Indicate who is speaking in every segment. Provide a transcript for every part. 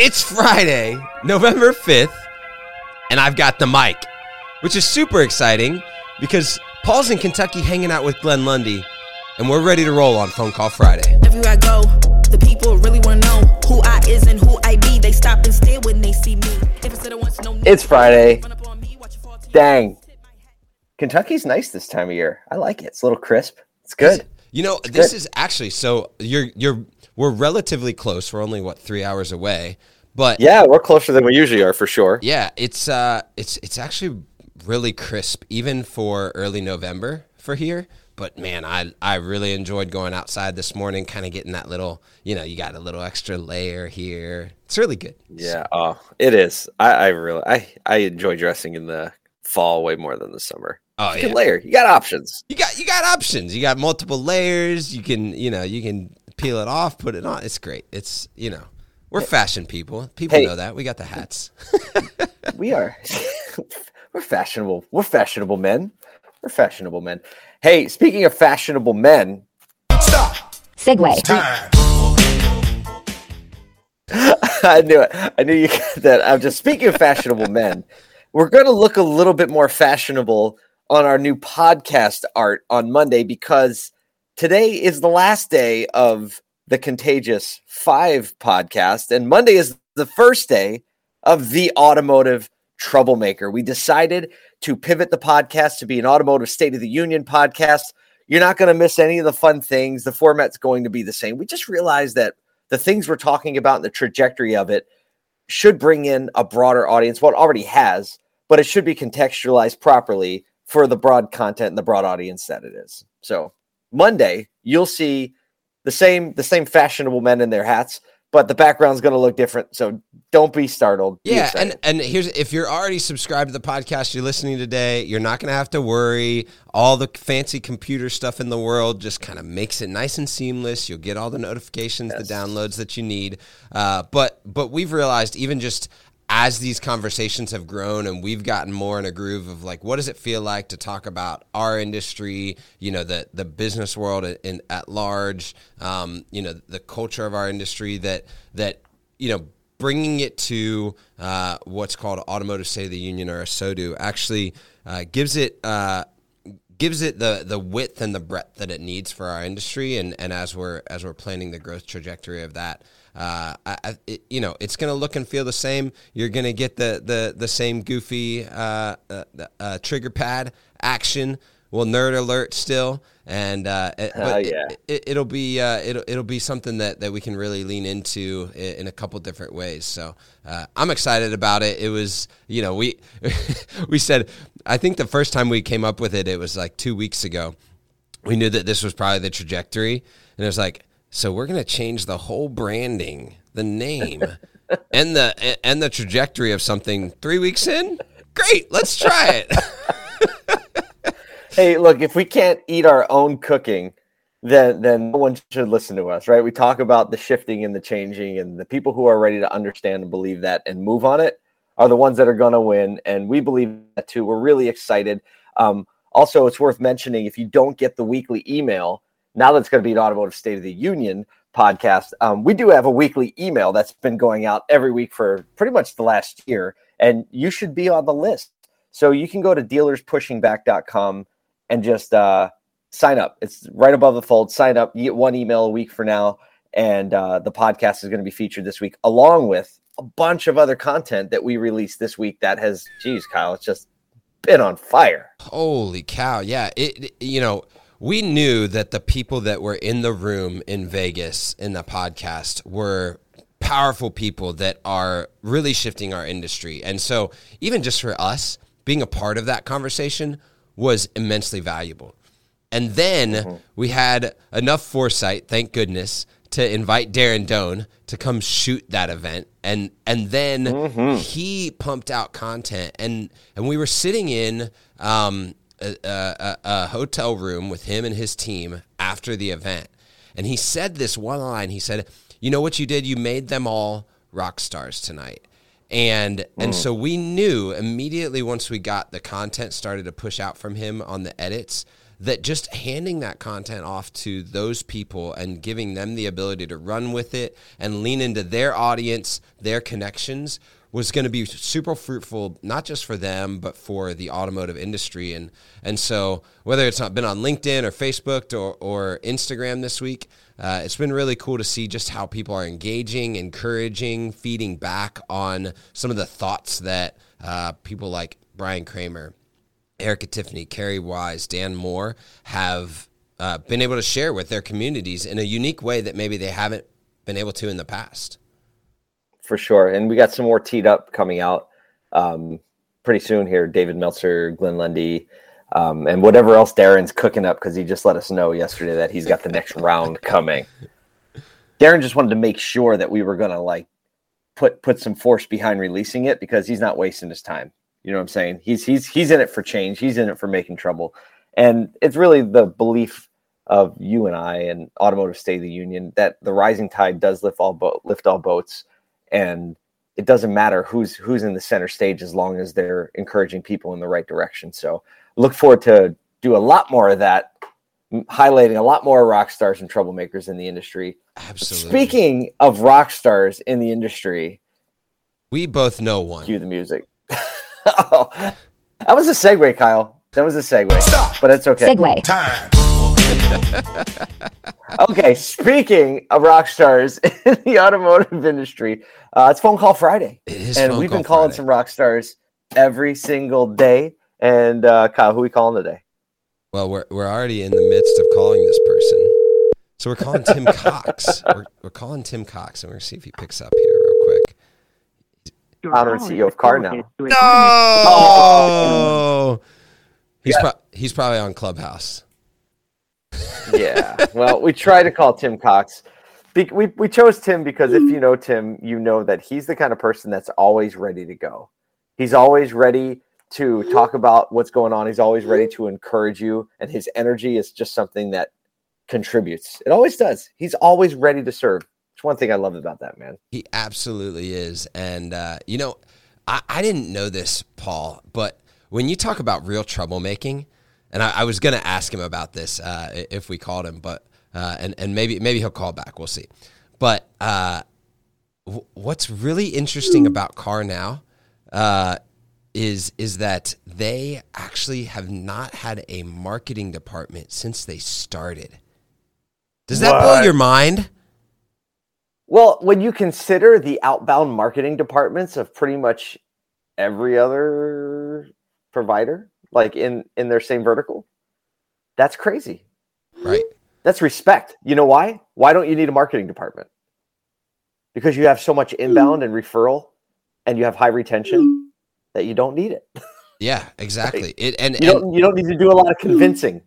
Speaker 1: It's Friday, November 5th, and I've got the mic, which is super exciting because Paul's in Kentucky hanging out with Glenn Lundy, and we're ready to roll on Phone Call Friday.
Speaker 2: Everywhere I go, the people really want to know who I is and who I be. They stop and stare when they see me. If instead of no
Speaker 3: It's Friday.
Speaker 2: Run up on me, watch it fall to
Speaker 3: Dang. Kentucky's nice this time of year. I like it. It's a little crisp. It's good.
Speaker 1: You know, this
Speaker 3: good.
Speaker 1: is actually so you're you're we're relatively close. We're only what three hours away, but
Speaker 3: Yeah, we're closer than we usually are for sure.
Speaker 1: Yeah, it's uh it's it's actually really crisp even for early November for here. But man, I I really enjoyed going outside this morning, kind of getting that little, you know, you got a little extra layer here. It's really good.
Speaker 3: Yeah, oh, it is. I, I really, I, I enjoy dressing in the fall way more than the summer.
Speaker 1: Oh
Speaker 3: You
Speaker 1: yeah.
Speaker 3: can layer. You got options.
Speaker 1: You got you got options. You got multiple layers. You can, you know, you can peel it off, put it on. It's great. It's, you know, we're fashion people. People
Speaker 3: Hey.
Speaker 1: know that. We got the hats.
Speaker 3: We are. we're fashionable. We're fashionable men. We're fashionable men. Hey, speaking of fashionable men,
Speaker 4: Segway.
Speaker 3: I knew it. I knew you got that. I'm just speaking of fashionable men. We're going to look a little bit more fashionable on our new podcast art on Monday because today is the last day of the Contagious 5 podcast and Monday is the first day of the automotive troublemaker. We decided to pivot the podcast to be an automotive state of the union podcast. You're not going to miss any of the fun things. The format's going to be the same. We just realized that the things we're talking about and the trajectory of it should bring in a broader audience. Well, it already has, but it should be contextualized properly for the broad content and the broad audience that it is. So Monday, you'll see the same the same fashionable men in their hats, but the background's going to look different. So don't be startled.
Speaker 1: Yeah,
Speaker 3: excited.
Speaker 1: and and here's if you're already subscribed to the podcast you're listening today, you're not going to have to worry. All the fancy computer stuff in the world just kind of makes it nice and seamless. You'll get all the notifications, the downloads that you need. Uh, but but we've realized even just as these conversations have grown and we've gotten more in a groove of like what does it feel like to talk about our industry you know the the business world in, at large um, you know the culture of our industry that that you know bringing it to uh, what's called automotive state of the union or ASOTU actually uh, gives it uh, gives it the the width and the breadth that it needs for our industry. And and as we're as we're planning the growth trajectory of that uh, I, it, you know it's going to look and feel the same you're going to get the the the same goofy uh, uh, uh, trigger pad action well nerd alert still and uh, it- but
Speaker 3: yeah.
Speaker 1: it, it'll be uh, it'll it'll be something that, that we can really lean into in, in a couple different ways. So uh, I'm excited about it. It was you know we we said I think the first time we came up with it it was like two weeks ago. We knew that this was probably the trajectory, and it was like so we're gonna change the whole branding, the name, and the and the trajectory of something three weeks in. Great, let's try it.
Speaker 3: hey, look, if we can't eat our own cooking, then then no one should listen to us, right? We talk about the shifting and the changing, and the people who are ready to understand and believe that and move on it are the ones that are going to win, and we believe that too. We're really excited. Um, also, it's worth mentioning if you don't get the weekly email, now that's going to be an automotive state of the union podcast, um, we do have a weekly email that's been going out every week for pretty much the last year, and you should be on the list. So you can go to dealerspushingback.com and just uh, sign up. It's right above the fold. Sign up. You get one email a week for now, and uh, the podcast is going to be featured this week, along with a bunch of other content that we released this week. That has, geez, Kyle, it's just been on fire.
Speaker 1: Holy cow! Yeah, it, it- You know, we knew that the people that were in the room in Vegas in the podcast were powerful people that are really shifting our industry, and so even just for us being a part of that conversation was immensely valuable. And then we had enough foresight, thank goodness, to invite Darren Doan to come shoot that event. And and then he pumped out content and and we were sitting in um, a, a, a hotel room with him and his team after the event. And he said this one line. He said, "You know what you did? You made them all rock stars tonight." And and mm. so we knew immediately once we got the content started to push out from him on the edits that just handing that content off to those people and giving them the ability to run with it and lean into their audience, their connections was going to be super fruitful, not just for them, but for the automotive industry. And and so whether it's not been on LinkedIn or Facebook or, or Instagram this week, uh, it's been really cool to see just how people are engaging, encouraging, feeding back on some of the thoughts that uh, people like Brian Kramer, Erica Tiffany, Carrie Wise, Dan Moore have uh, been able to share with their communities in a unique way that maybe they haven't been able to in the past
Speaker 3: for sure. And we got some more teed up coming out um, pretty soon here. David Meltzer, Glenn Lundy, um, and whatever else Darren's cooking up because he just let us know yesterday that he's got the next round coming. Darren just wanted to make sure that we were gonna like put put some force behind releasing it because he's not wasting his time. You know what I'm saying? He's he's he's in it for change. He's in it for making trouble, and it's really the belief of you and I and Automotive State of the Union that the rising tide does lift all bo- lift all boats and it doesn't matter who's who's in the center stage as long as they're encouraging people in the right direction. So look forward to do a lot more of that, highlighting a lot more rock stars and troublemakers in the industry.
Speaker 1: Absolutely.
Speaker 3: Speaking of rock stars in the industry,
Speaker 1: we both know one.
Speaker 3: Cue the music. oh, that was a segue, Kyle. That was a segue. Stop. But it's okay.
Speaker 4: Segue.
Speaker 3: Time. okay, speaking of rock stars in the automotive industry, uh, it's Phone Call Friday. and we've been calling Friday. some rock stars every single day. And uh, Kyle, who are we calling today?
Speaker 1: Well, we're, we're already in the midst of calling this person. So we're calling Tim Cox. We're, we're calling Tim Cox, and we're going to see if he picks up here real quick.
Speaker 3: Founder and CEO of CarNow.
Speaker 1: No! Oh! He's, yeah. pro- he's probably on Clubhouse
Speaker 3: yeah. Well, we try to call Tim Cox. We, we chose Tim because if you know Tim, you know that he's the kind of person that's always ready to go. He's always ready to talk about what's going on. He's always ready to encourage you, and his energy is just something that contributes. It always does. He's always ready to serve. It's one thing I love about that man.
Speaker 1: He absolutely is, and uh, you know, I, I didn't know this, Paul, but when you talk about real troublemaking, and I, I was going to ask him about this uh, if we called him, but uh, and and maybe maybe he'll call back. We'll see. But uh, w- what's really interesting about CarNow uh, is is that they actually have not had a marketing department since they started. Does that what? blow your mind?
Speaker 3: Well, when you consider the outbound marketing departments of pretty much every other provider, like in in their same vertical? That's crazy.
Speaker 1: Right.
Speaker 3: That's respect. You know why? Why don't you need a marketing department? Because you have so much inbound and referral and you have high retention that you don't need it.
Speaker 1: Yeah exactly. It and
Speaker 3: you, and don't, you don't need to do a lot of convincing.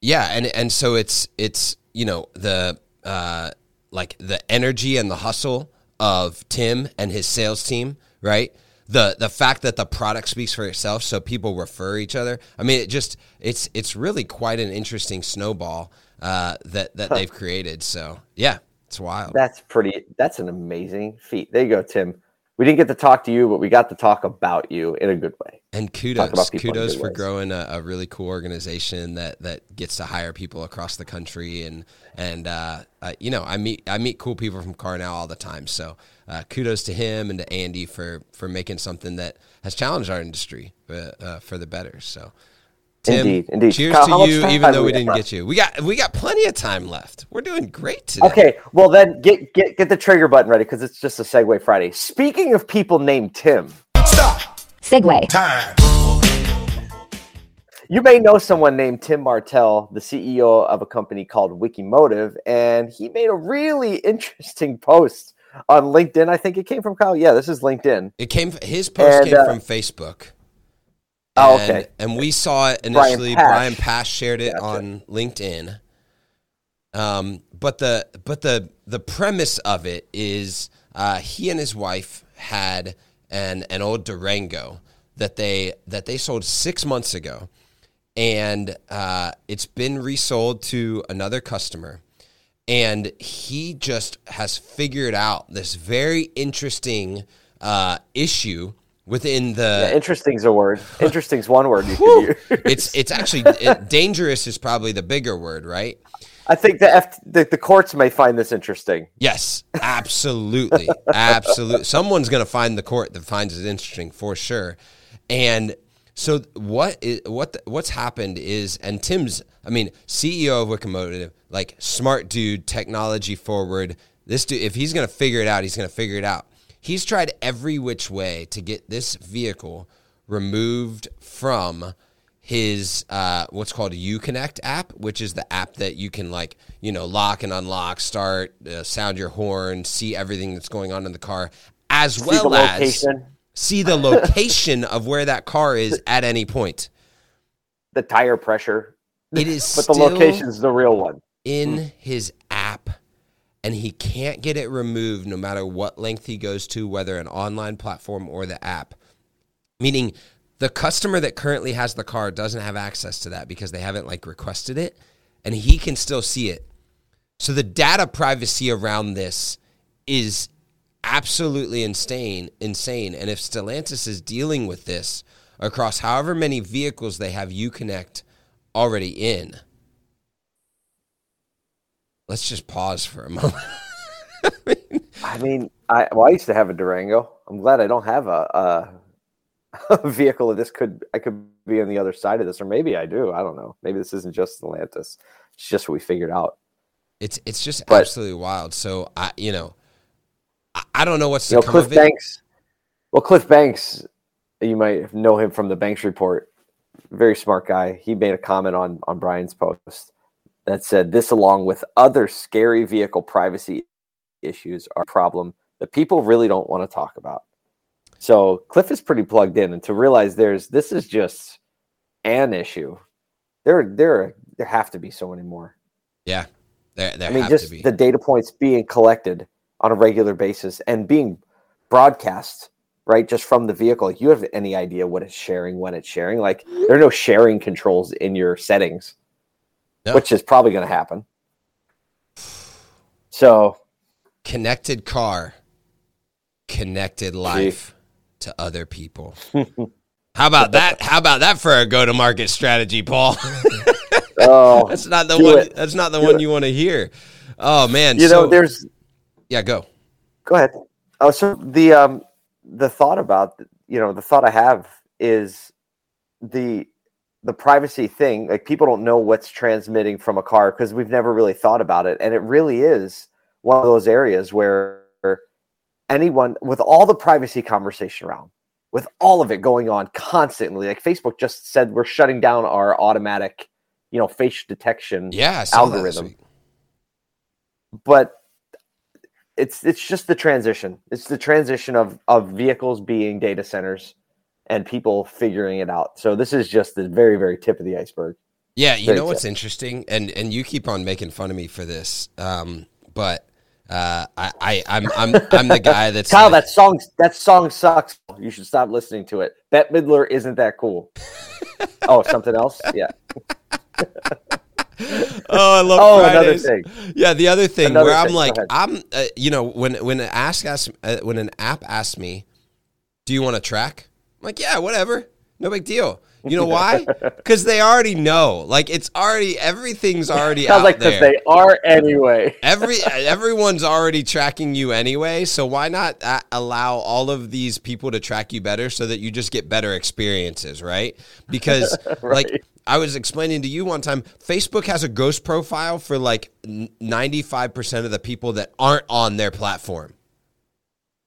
Speaker 1: Yeah and and so it's it's you know the uh like the energy and the hustle of tim and his sales team right the the fact that the product speaks for itself, so people refer each other. I mean, it just it's it's really quite an interesting snowball uh, that that they've created. So yeah, it's wild.
Speaker 3: That's pretty. That's an amazing feat. There you go, Tim. We didn't get to talk to you, but we got to talk about you in a good way.
Speaker 1: And kudos, kudos for ways. growing a, a, really cool organization that that gets to hire people across the country. And and uh, uh, you know, I meet I meet cool people from CarNow all the time. So uh, kudos to him and to Andy for for making something that has challenged our industry uh, uh, for the better. So. Tim, indeed, indeed. Cheers Kyle, to you, even though we didn't get you. We got we got plenty of time left. We're doing great today.
Speaker 3: Okay, well then get get get the trigger button ready because it's just a segue Friday. Speaking of people named Tim,
Speaker 4: stop. Segue time.
Speaker 3: You may know someone named Tim Martell, the CEO of a company called Wikimotive, and he made a really interesting post on LinkedIn. I think it came from Kyle. Yeah, this is LinkedIn.
Speaker 1: It came. His post and, came uh, from Facebook.
Speaker 3: Oh, okay.
Speaker 1: And we saw it initially. Brian Pasch, Brian Pasch shared it gotcha. on LinkedIn. Um, but the but the the premise of it is uh, he and his wife had an an old Durango that they that they sold six months ago, and uh, it's been resold to another customer, and he just has figured out this very interesting uh, issue within
Speaker 3: Yeah,
Speaker 1: the.
Speaker 3: interesting's a word. Interesting's one word you could use.
Speaker 1: it's it's actually it, dangerous is probably the bigger word, right?
Speaker 3: I think the, F, the the courts may find this interesting.
Speaker 1: Yes, absolutely, absolutely. Someone's going to find the court that finds it interesting for sure. And so what is what the, what's happened is, and Tim's, I mean, CEO of Wikimotive, like smart dude, technology forward. This dude, if he's going to figure it out, he's going to figure it out. He's tried every which way to get this vehicle removed from his uh, what's called Uconnect app, which is the app that you can like you know lock and unlock, start, uh, sound your horn, see everything that's going on in the car, as
Speaker 3: See
Speaker 1: well as see the location of where that car is at any point.
Speaker 3: the tire pressure,
Speaker 1: It is
Speaker 3: but the
Speaker 1: still
Speaker 3: location's the real one.
Speaker 1: in his app, and he can't get it removed no matter what length he goes to, whether an online platform or the app. Meaning, the customer that currently has the car doesn't have access to that because they haven't like requested it, and he can still see it. So the data privacy around this is absolutely insane, insane. And if Stellantis is dealing with this across however many vehicles they have Uconnect already in, let's just pause for a moment.
Speaker 3: I mean, I well, I used to have a Durango. I'm glad I don't have a, a, a vehicle of this. Could I could be on the other side of this, or maybe I do. I don't know. Maybe this isn't just Stellantis. It's just what we figured out.
Speaker 1: It's it's just
Speaker 3: But-
Speaker 1: absolutely wild. So I, you know, I, I don't know what's to
Speaker 3: You know,
Speaker 1: come
Speaker 3: Cliff
Speaker 1: of it.
Speaker 3: Banks. Well, Cliff Banks, you might know him from the Banks report. Very smart guy. He made a comment on on Brian's post that said this, along with other scary vehicle privacy issues, are a problem that people really don't want to talk about. So Cliff is pretty plugged in, and to realize there's this is just an issue. There, there, there have to be so many more.
Speaker 1: Yeah, there there
Speaker 3: I mean, just the data points being collected on a regular basis and being broadcast, right? Just from the vehicle. You have any idea what it's sharing, when it's sharing? Like, there are no sharing controls in your settings,
Speaker 1: No.
Speaker 3: which is probably going to happen. So,
Speaker 1: connected car, connected life to other people. How about that? How about that for a go-to-market strategy, Paul?
Speaker 3: oh,
Speaker 1: that's not the one.
Speaker 3: it.
Speaker 1: That's not the
Speaker 3: Do
Speaker 1: one
Speaker 3: it.
Speaker 1: you want to hear. Oh man,
Speaker 3: you
Speaker 1: so,
Speaker 3: know, there's
Speaker 1: yeah, go.
Speaker 3: go ahead. Oh, so the um the thought about you know the thought I have is the the privacy thing. Like people don't know what's transmitting from a car because we've never really thought about it, and it really is one of those areas where anyone with all the privacy conversation around, with all of it going on constantly, like Facebook just said we're shutting down our automatic, you know, face detection
Speaker 1: Yeah, I saw that this
Speaker 3: algorithm but it's it's just the transition. It's the transition of of vehicles being data centers and people figuring it out. So this is just the very very tip of the iceberg.
Speaker 1: Yeah, you
Speaker 3: Very
Speaker 1: know what's interesting, and and you keep on making fun of me for this, um, but uh, I, I I'm I'm I'm the guy that's
Speaker 3: Kyle,
Speaker 1: like-
Speaker 3: that song that song sucks. You should stop listening to it. Bette Midler isn't that cool. oh, something else? Yeah.
Speaker 1: oh, I love
Speaker 3: Oh, another thing.
Speaker 1: Yeah, the other thing
Speaker 3: Another
Speaker 1: where I'm like. I'm, uh, you know, when when an ask asks, uh, when an app asks me, "Do you want to track?" I'm like, "Yeah, whatever, no big deal." You know why? Because they already know. Like it's already everything's already
Speaker 3: Sounds
Speaker 1: out
Speaker 3: like
Speaker 1: there.
Speaker 3: they are anyway.
Speaker 1: Every everyone's already tracking you anyway, so why not uh, allow all of these people to track you better so that you just get better experiences, right? Because like I was explaining to you one time, Facebook has a ghost profile for like ninety five percent of the people that aren't on their platform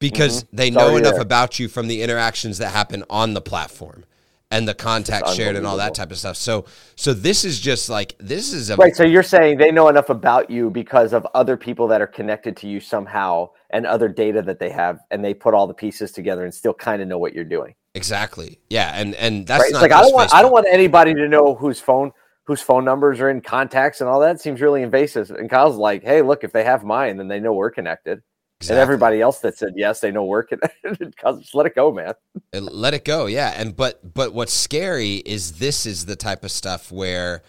Speaker 1: because mm-hmm.
Speaker 3: they
Speaker 1: know enough about you from the interactions that happen on the platform and the contacts shared and all that type of stuff. So so this is just like this is a
Speaker 3: Right. So you're saying they know enough about you because of other people that are connected to you somehow and other data that they have, and they put all the pieces together and still kind of know what you're doing.
Speaker 1: Exactly. Yeah, and and that's
Speaker 3: right? Like I don't want I don't want anybody to know whose phone whose phone numbers are in contacts and all that seems really invasive. And Kyle's like, hey, look, if they have mine, then they know we're connected.
Speaker 1: Exactly.
Speaker 3: And everybody else that said yes, they know we're connected. Just let it go, man.
Speaker 1: Let it go. Yeah, and but but what's scary is this is the type of stuff where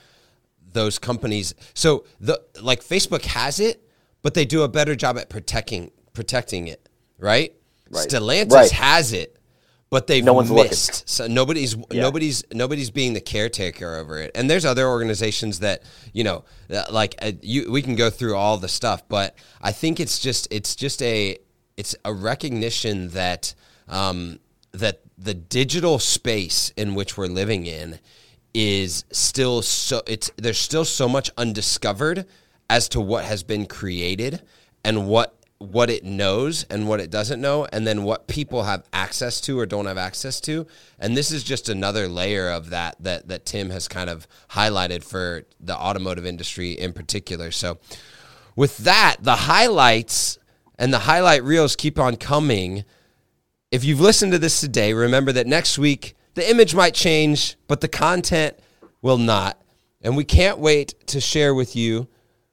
Speaker 1: those companies. So the like Facebook has it, but they do a better job at protecting protecting it. Right.
Speaker 3: Right.
Speaker 1: Stellantis
Speaker 3: Right.
Speaker 1: has it, but they've
Speaker 3: No one's looking.
Speaker 1: missed. So nobody's nobody's nobody's being the caretaker over it. And there's other organizations that you know, like uh, you, we can go through all the stuff, but I think it's just it's just a it's a recognition that um, that the digital space in which we're living in is still so it's there's still so much undiscovered as to what has been created and what what it knows and what it doesn't know and then what people have access to or don't have access to. And this is just another layer of that that that Tim has kind of highlighted for the automotive industry in particular. So with that the highlights and the highlight reels keep on coming. If you've listened to this today, remember that next week the image might change, but the content will not. And we can't wait to share with you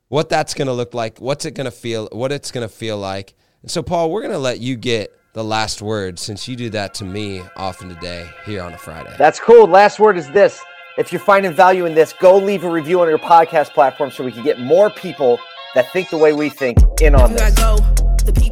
Speaker 1: what that's going to look like, what's it going to feel, what it's going to feel like. And so, Paul, we're going to let you get the last word since you do that to me often today here on a Friday.
Speaker 3: That's cool. Last word is this. If you're finding value in this, go leave a review on your podcast platform so we can get more people that think the way we think in on
Speaker 2: Everywhere I
Speaker 3: this.
Speaker 2: go, the people